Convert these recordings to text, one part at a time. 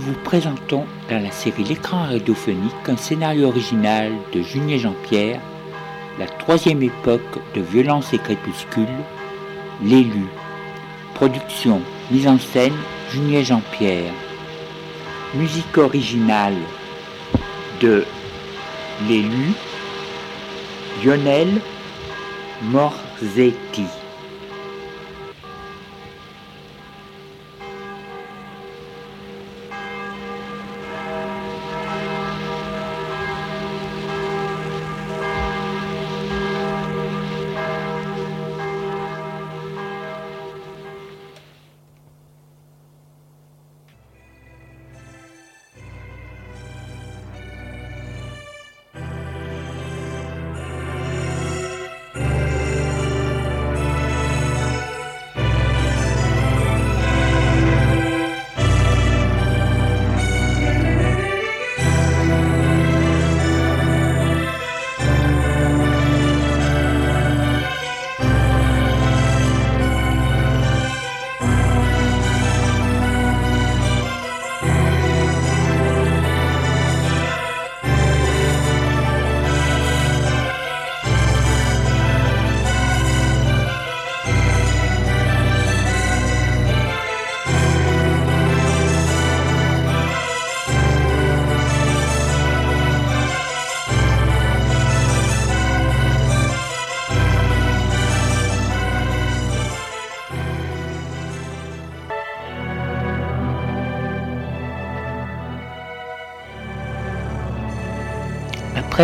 nous vous présentons dans la série L'écran radiophonique un scénario original de Julien Jean-Pierre, la troisième époque de violence et crépuscule, l'élu. Production, mise en scène, Julien Jean-Pierre. Musique originale de l'élu, Lionel Morzetti.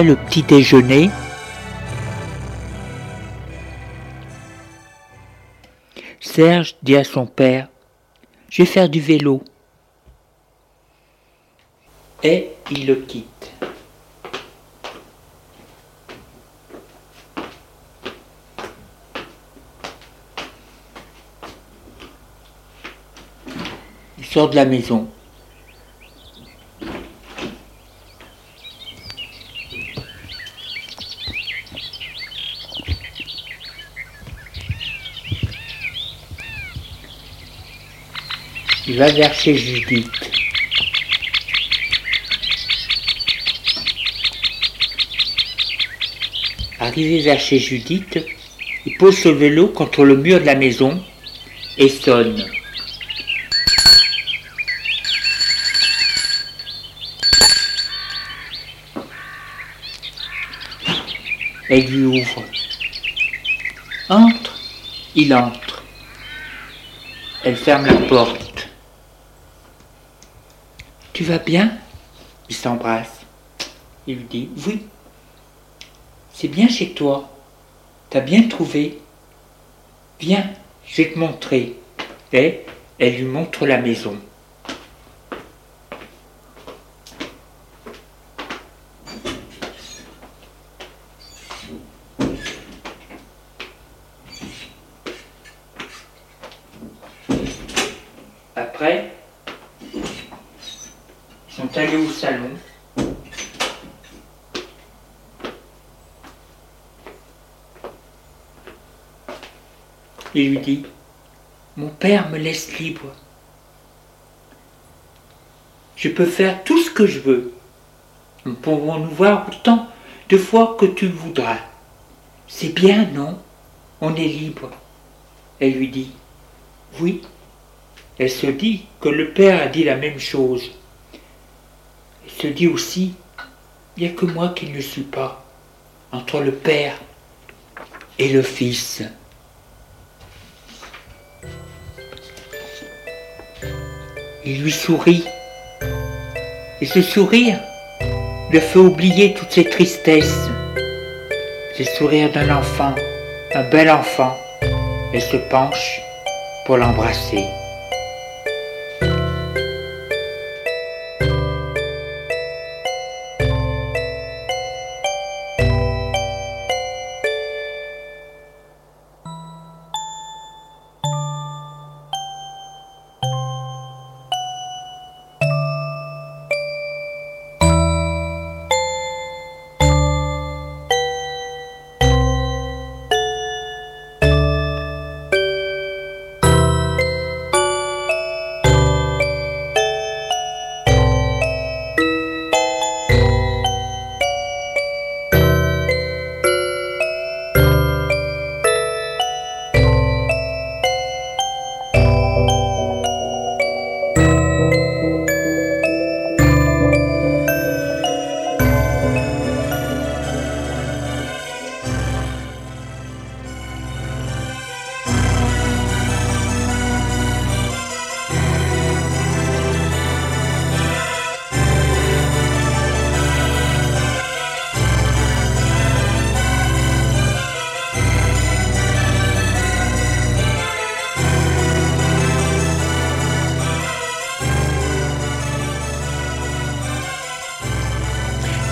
Le petit déjeuner, Serge dit à son père Je vais faire du vélo. Et il le quitte. Il sort de la maison. Va vers chez Judith. Arrivé vers chez Judith, il pose son vélo contre le mur de la maison et sonne. Elle lui ouvre. Entre. Il entre. Elle ferme la porte. Tu vas bien? Il s'embrasse. Il lui dit Oui. C'est bien chez toi. T'as bien trouvé. Viens, je vais te montrer. Et elle lui montre la maison. Après, ils sont allés au salon. Il lui dit, mon père me laisse libre. Je peux faire tout ce que je veux. Nous pouvons nous voir autant de fois que tu voudras. C'est bien, non? On est libre. Elle lui dit, oui. Elle se dit que le père a dit la même chose. Elle se dit aussi, il n'y a que moi qui ne suis pas, entre le père et le fils. Il lui sourit. Et ce sourire le fait oublier toutes ses tristesses. C'est le sourire d'un enfant, un bel enfant. Elle se penche pour l'embrasser.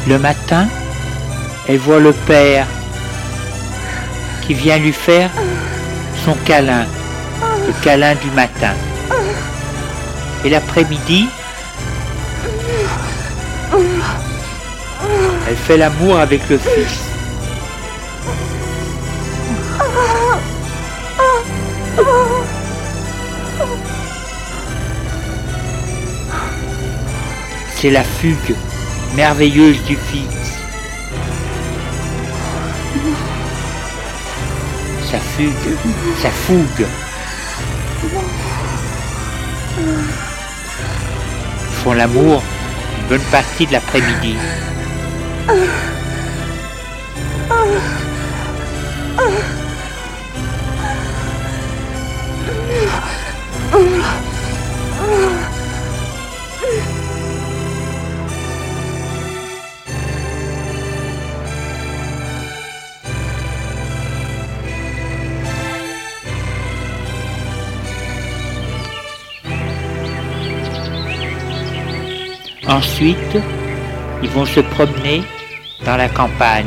Le matin, elle voit le père qui vient lui faire son câlin, le câlin du matin. Et l'après-midi, elle fait l'amour avec le fils. C'est la fugue merveilleuse du fils. Sa fugue, sa fougue. Font l'amour une bonne partie de l'après-midi. Ensuite, ils vont se promener dans la campagne.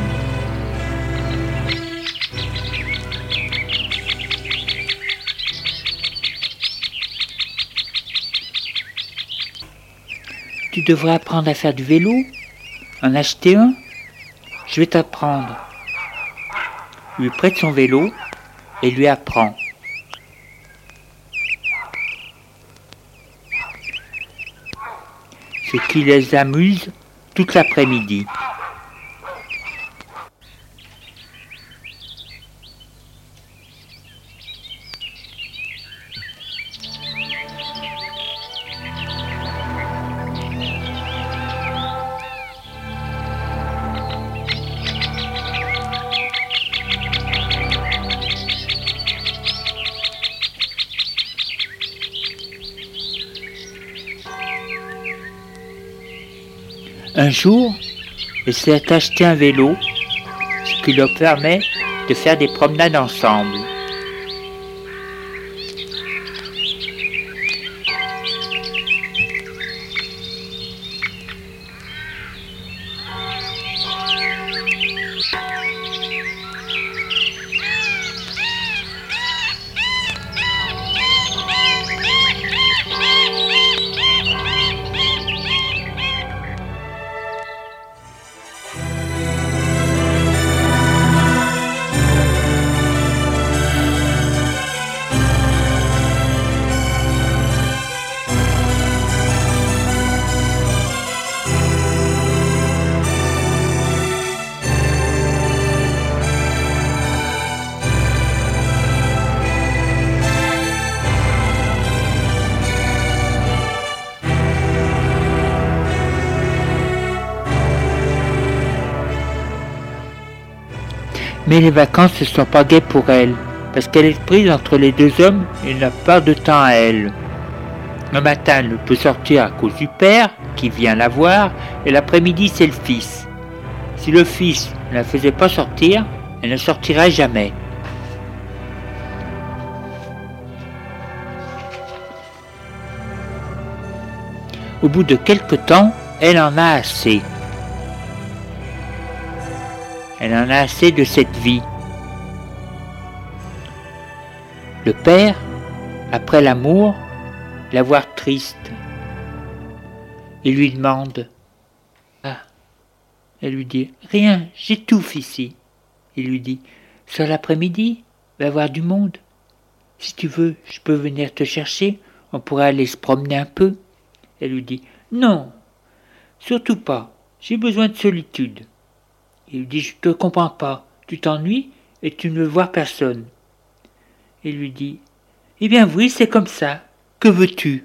Tu devrais apprendre à faire du vélo, en acheter un. Je vais t'apprendre. Lui prête son vélo et lui apprend. Ce qui les amuse toute l'après-midi. Un jour, il s'est acheté un vélo, ce qui leur permet de faire des promenades ensemble. Mais les vacances ne sont pas gaies pour elle, parce qu'elle est prise entre les deux hommes et n'a pas de temps à elle. Le matin, elle ne peut sortir à cause du père, qui vient la voir, et l'après-midi, c'est le fils. Si le fils ne la faisait pas sortir, elle ne sortirait jamais. Au bout de quelque temps, elle en a assez. Elle en a assez de cette vie. Le père, après l'amour, la voir triste. Il lui demande Ah Elle lui dit Rien, j'étouffe ici. Il lui dit Sur l'après-midi, va voir du monde. Si tu veux, je peux venir te chercher, on pourrait aller se promener un peu. Elle lui dit Non, surtout pas, j'ai besoin de solitude. Il lui dit Je te comprends pas, tu t'ennuies et tu ne voir personne. Il lui dit Eh bien oui, c'est comme ça. Que veux-tu?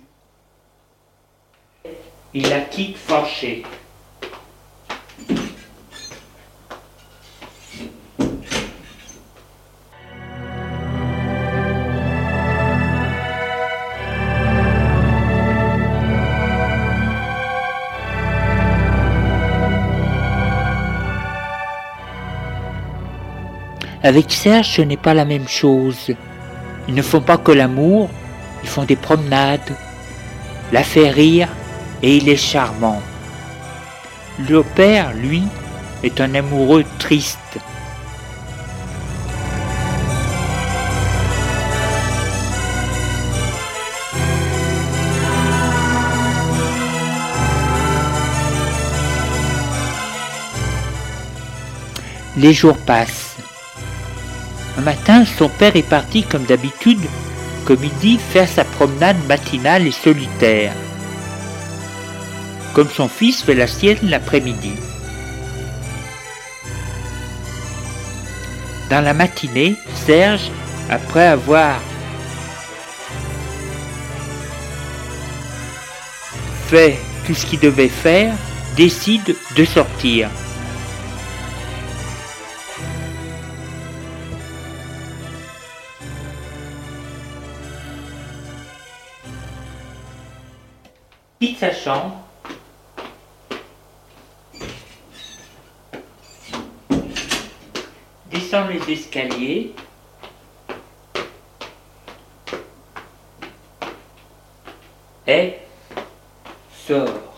Il la quitte fâchée. Avec Serge, ce n'est pas la même chose. Ils ne font pas que l'amour, ils font des promenades, la fait rire et il est charmant. Le père, lui, est un amoureux triste. Les jours passent. Un matin, son père est parti comme d'habitude, comme il dit, faire sa promenade matinale et solitaire, comme son fils fait la sienne l'après-midi. Dans la matinée, Serge, après avoir fait tout ce qu'il devait faire, décide de sortir. Chambre. Descend les escaliers. Et sort.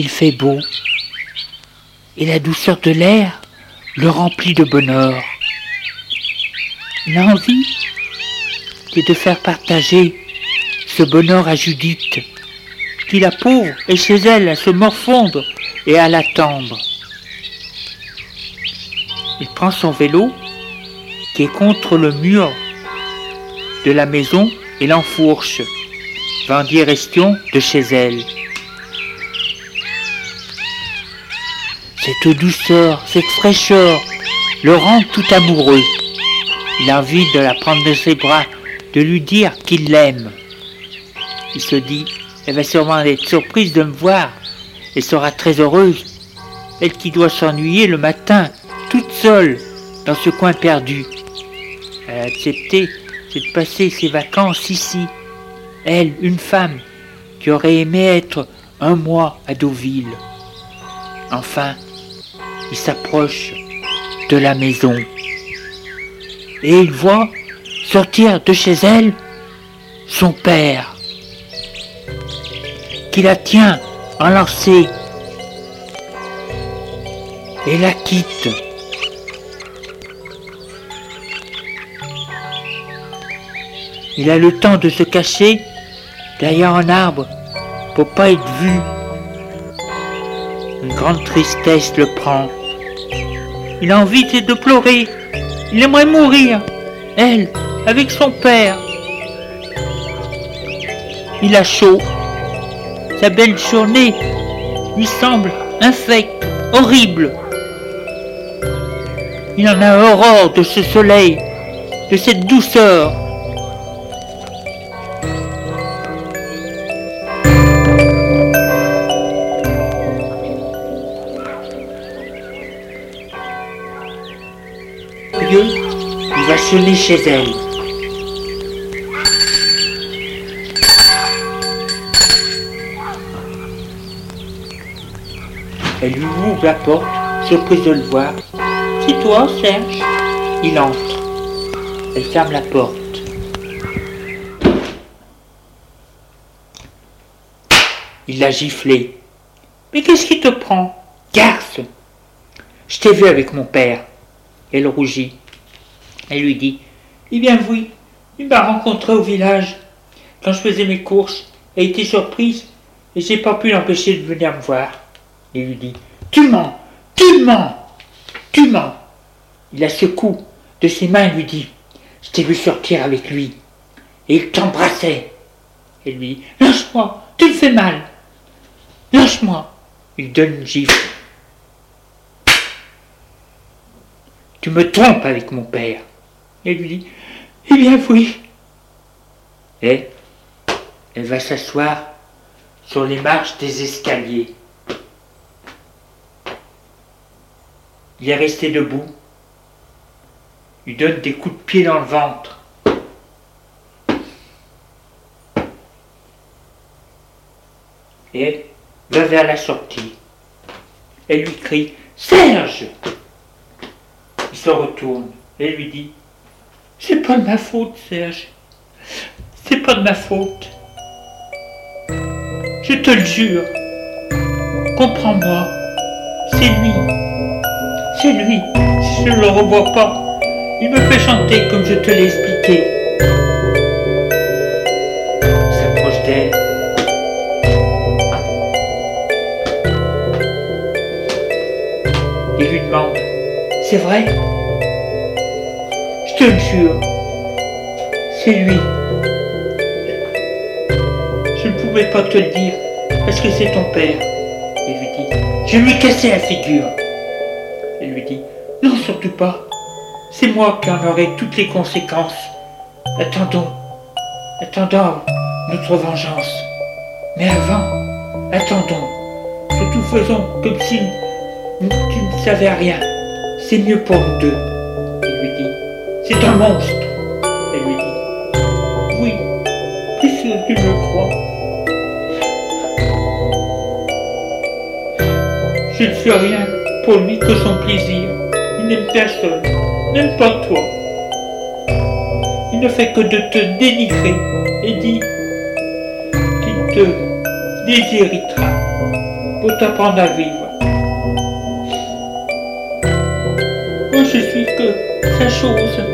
Il beau, et la douceur de l'air le remplit de bonheur. Il a envie de faire partager ce bonheur à Judith, qui la pauvre est chez elle à se morfondre et à l'attendre. Il prend son vélo, qui est contre le mur de la maison, et l'enfourche, va en direction de chez elle. Cette douceur, cette fraîcheur le rend tout amoureux. Il a envie de la prendre de ses bras, de lui dire qu'il l'aime. Il se dit, elle va sûrement être surprise de me voir et sera très heureuse. Elle qui doit s'ennuyer le matin, toute seule, dans ce coin perdu. Elle a accepté de passer ses vacances ici. Elle, une femme, qui aurait aimé être un mois à Deauville. Enfin, il s'approche de la maison et il voit sortir de chez elle son père qui la tient enlacée et la quitte. Il a le temps de se cacher derrière un arbre pour pas être vu. Une grande tristesse le prend. Il a envie de pleurer. Il aimerait mourir. Elle, avec son père. Il a chaud. Sa belle journée lui semble infecte, horrible. Il en a horreur de ce soleil, de cette douceur. Va sonner chez elle. Elle lui ouvre la porte, surprise de le voir. C'est toi, Serge Il entre. Elle ferme la porte. Il l'a giflé. Mais qu'est-ce qui te prend? Garce Je t'ai vu avec mon père. Elle rougit. Elle lui dit Eh bien, oui, il m'a rencontré au village. Quand je faisais mes courses, elle était surprise et j'ai pas pu l'empêcher de venir me voir. Il lui dit Tu mens Tu mens Tu mens Il la secoue de ses mains et lui dit Je t'ai vu sortir avec lui. Et il t'embrassait. Elle lui dit Lâche-moi Tu me fais mal Lâche-moi Il donne une gifle. Tu me trompes avec mon père. Elle lui dit Eh bien oui. Et elle va s'asseoir sur les marches des escaliers. Il est resté debout. Il donne des coups de pied dans le ventre. Et va vers la sortie. Elle lui crie Serge Il se retourne et lui dit C'est pas de ma faute, Serge. C'est pas de ma faute. Je te le jure. Comprends-moi. C'est lui. C'est lui. Si je ne le revois pas, il me fait chanter comme je te l'ai expliqué. Il s'approche d'elle. Il lui demande C'est vrai? Le jure. C'est lui. Je ne pouvais pas te le dire parce que c'est ton père. Il lui dit Je lui ai cassé la figure. Il lui dit Non, surtout pas. C'est moi qui en aurai toutes les conséquences. Attendons, attendons notre vengeance. Mais avant, attendons. Surtout faisons comme si tu ne savais rien. C'est mieux pour nous deux. C'est un monstre. Elle lui dit Oui, plus que tu le crois. Je ne fais rien pour lui que son plaisir. Il n'aime personne, même pas toi. Il ne fait que de te dénigrer et dit qu'il te déshéritera pour t'apprendre à vivre. Moi je suis que sa chose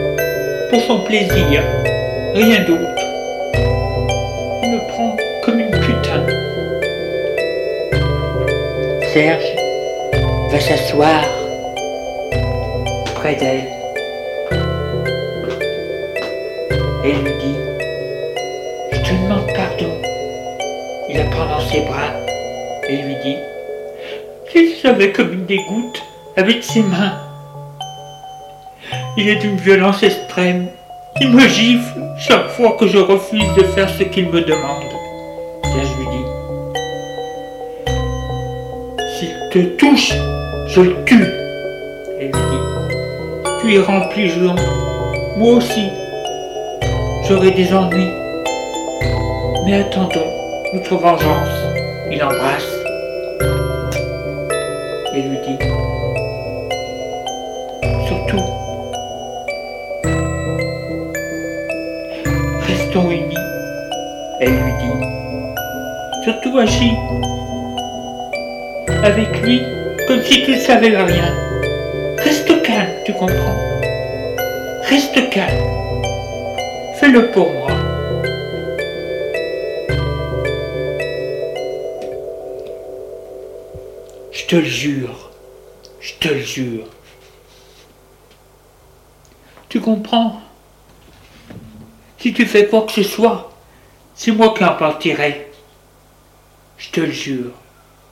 pour son plaisir, rien d'autre. Il me prend comme une putain. Serge va s'asseoir près d'elle et lui dit Je te demande pardon. Il la prend dans ses bras et lui dit Tu savais comme il dégoûte avec ses mains. Il est d'une violence extrême. Il me gifle chaque fois que je refuse de faire ce qu'il me demande. Serge lui dit S'il te touche, je le tue. Elle lui dit, tu es rempli, Jean. Moi aussi. J'aurai des ennuis. Mais attendons notre vengeance. Il embrasse et lui dit, Elle lui dit, surtout agis avec lui comme si tu ne savais rien. Reste calme, tu comprends Reste calme. Fais-le pour moi. Je te le jure. Je te le jure. Tu comprends? Si tu fais quoi que ce soit, c'est moi qui en partirai. Je te le jure.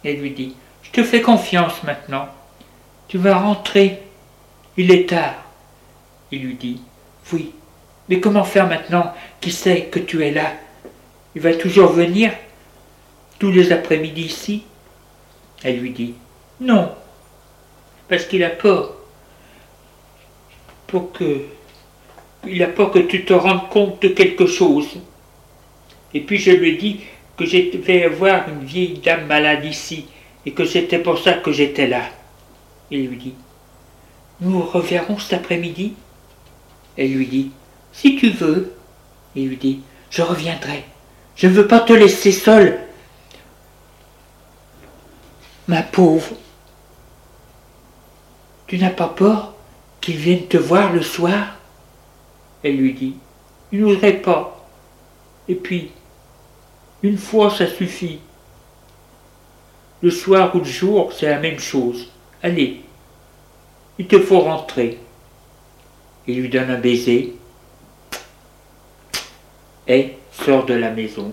Elle lui dit, je te fais confiance maintenant. Tu vas rentrer. Il est tard. Il lui dit, oui, mais comment faire maintenant Qui sait que tu es là? Il va toujours venir? Tous les après-midi ici? Elle lui dit, non, parce qu'il a peur. Pour que... Il a peur que tu te rendes compte de quelque chose. Et puis je lui dis que je vais voir une vieille dame malade ici et que c'était pour ça que j'étais là. Il lui dit, nous reverrons cet après-midi Elle lui dit, si tu veux. Il lui dit, je reviendrai. Je ne veux pas te laisser seule. Ma pauvre, tu n'as pas peur qu'il vienne te voir le soir? Elle lui dit, il n'oserait pas. Et puis, une fois, ça suffit. Le soir ou le jour, c'est la même chose. Allez, il te faut rentrer. Il lui donne un baiser et sort de la maison.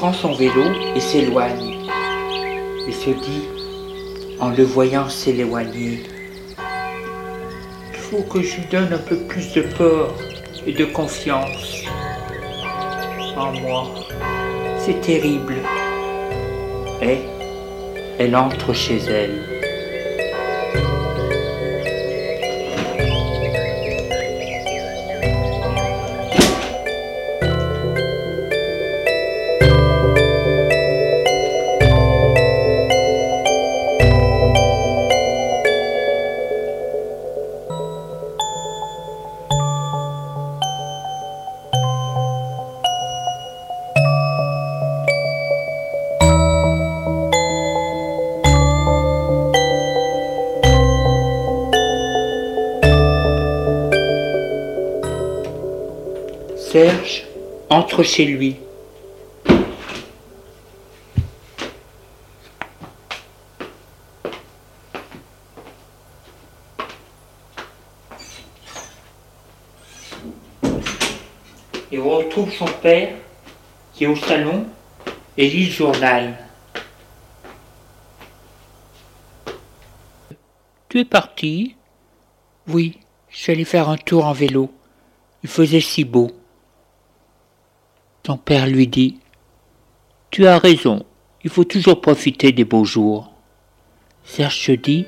Prend son vélo et s'éloigne, et se dit, en le voyant s'éloigner, il faut que je lui donne un peu plus de peur et de confiance. en moi. C'est terrible. Et elle entre chez elle. Serge entre chez lui. Il retrouve son père qui est au salon et lit le journal. Tu es parti? Oui, je suis allé faire un tour en vélo. Il faisait si beau. Ton père lui dit Tu as raison, il faut toujours profiter des beaux jours. Serge se dit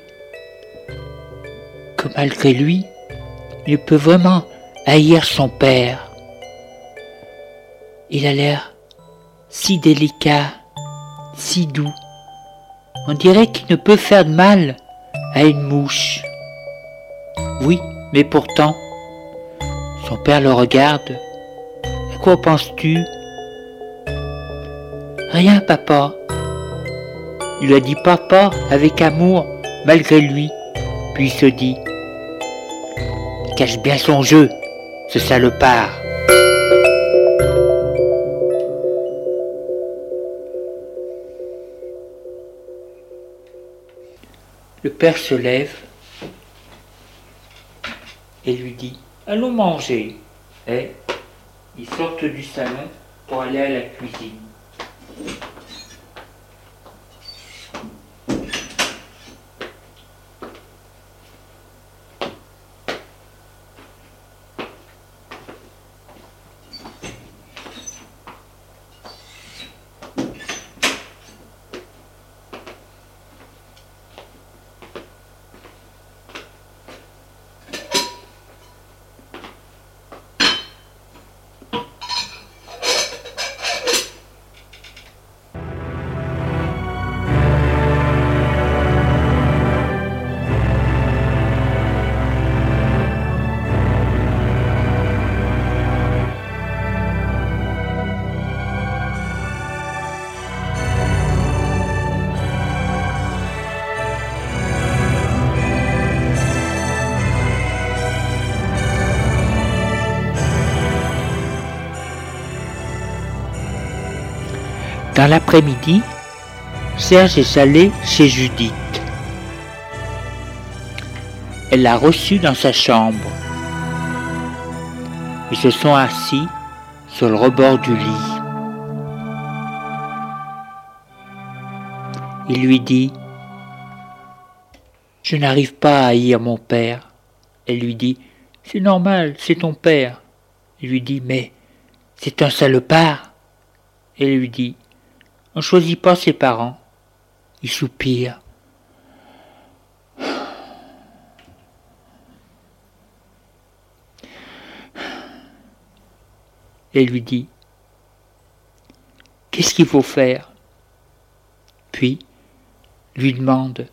que malgré lui, il peut vraiment haïr son père. Il a l'air si délicat, si doux. On dirait qu'il ne peut faire de mal à une mouche. Oui, mais pourtant, son père le regarde quoi penses-tu? Rien, papa. Il lui a dit papa avec amour, malgré lui. Puis il se dit cache bien son jeu, ce salopard. Le père se lève et lui dit Allons manger. Et ils sortent du salon pour aller à la cuisine. Dans l'après-midi, Serge est allé chez Judith. Elle l'a reçu dans sa chambre. Ils se sont assis sur le rebord du lit. Il lui dit Je n'arrive pas à haïr mon père. Elle lui dit C'est normal, c'est ton père. Il lui dit Mais c'est un salopard. Elle lui dit on ne choisit pas ses parents. Il soupire. Et lui dit Qu'est-ce qu'il faut faire? Puis lui demande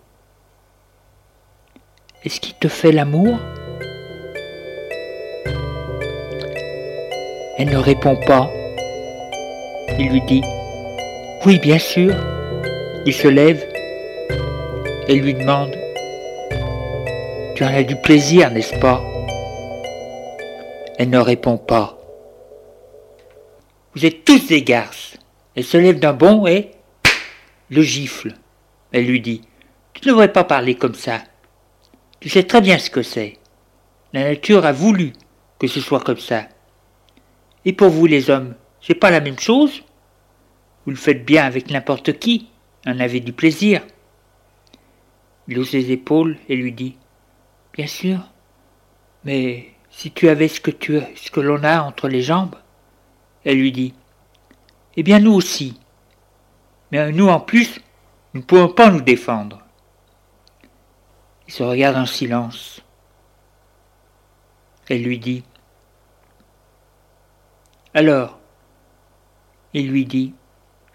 Est-ce qu'il te fait l'amour? Elle ne répond pas. Il lui dit oui, bien sûr. Il se lève et lui demande Tu en as du plaisir, n'est-ce pas? Elle ne répond pas. Vous êtes tous des garces. Elle se lève d'un bond et le gifle. Elle lui dit Tu ne devrais pas parler comme ça. Tu sais très bien ce que c'est. La nature a voulu que ce soit comme ça. Et pour vous les hommes, c'est pas la même chose vous le faites bien avec n'importe qui, en avez du plaisir. Il hausse les épaules et lui dit Bien sûr, mais si tu avais ce que tu ce que l'on a entre les jambes Elle lui dit Eh bien nous aussi. Mais nous en plus, nous ne pouvons pas nous défendre. Il se regarde en silence. Elle lui dit Alors, il lui dit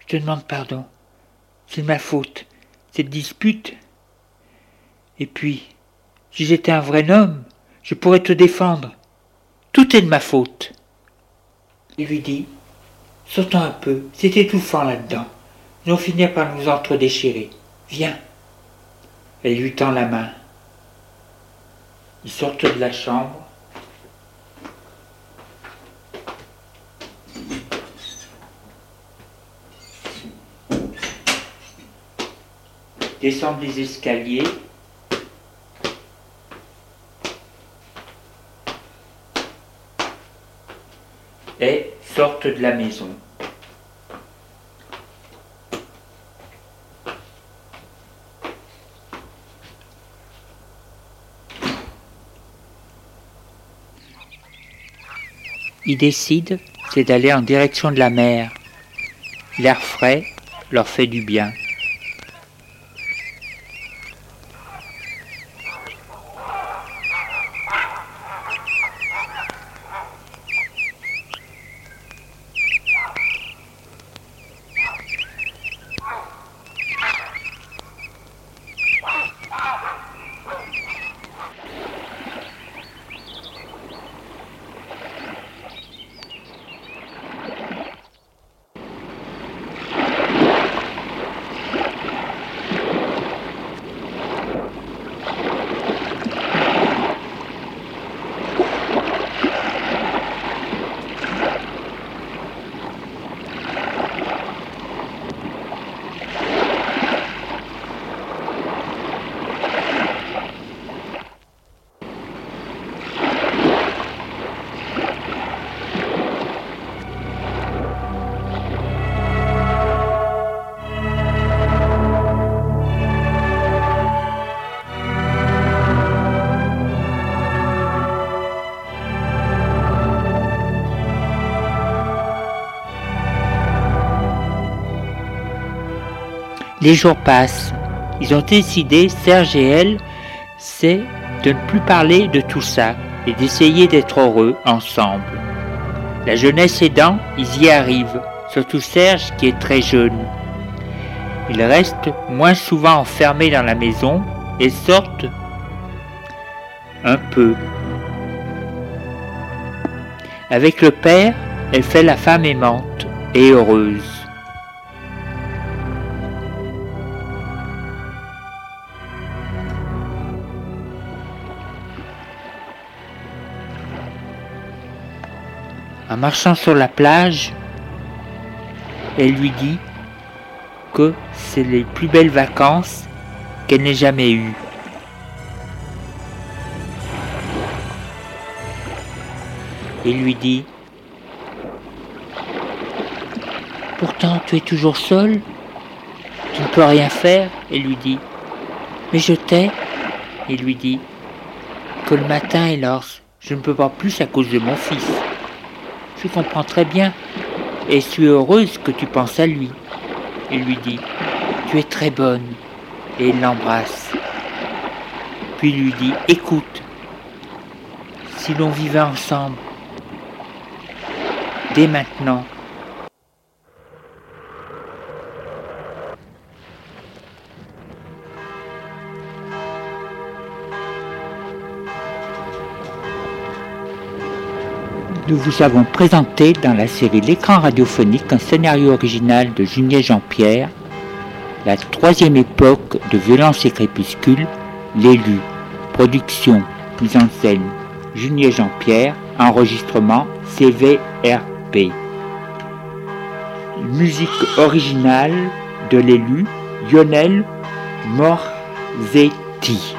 Je te demande pardon. C'est ma faute, cette dispute. Et puis, si j'étais un vrai homme, je pourrais te défendre. Tout est de ma faute. Il lui dit Sortons un peu, c'est étouffant là-dedans. Nous allons finir par nous entre-déchirer. Viens. Elle lui tend la main. Ils sortent de la chambre. Descendent les escaliers. Et sortent de la maison. Ils décident, c'est d'aller en direction de la mer. L'air frais leur fait du bien. Les jours passent. Ils ont décidé, Serge et elle, c'est de ne plus parler de tout ça et d'essayer d'être heureux ensemble. La jeunesse aidant, ils y arrivent, surtout Serge qui est très jeune. Ils restent moins souvent enfermés dans la maison et sortent un peu. Avec le père, elle fait la femme aimante et heureuse. En marchant sur la plage, elle lui dit que c'est les plus belles vacances qu'elle n'ait jamais eues. Il lui dit Pourtant tu es toujours seul, tu ne peux rien faire. Elle lui dit Mais je t'ai. Il lui dit Que le matin, hélas, je ne peux pas plus à cause de mon fils. Comprends très bien, et suis heureuse que tu penses à lui. Il lui dit, tu es très bonne, et il l'embrasse. Puis lui dit, écoute, si l'on vivait ensemble, dès maintenant, nous vous avons présenté dans la série L'écran radiophonique un scénario original de Junier Jean-Pierre, la troisième époque de Violence et Crépuscule, l'élu, production, mise en scène, Junier Jean-Pierre, enregistrement CVRP. Musique originale de l'élu, Lionel Morzetti.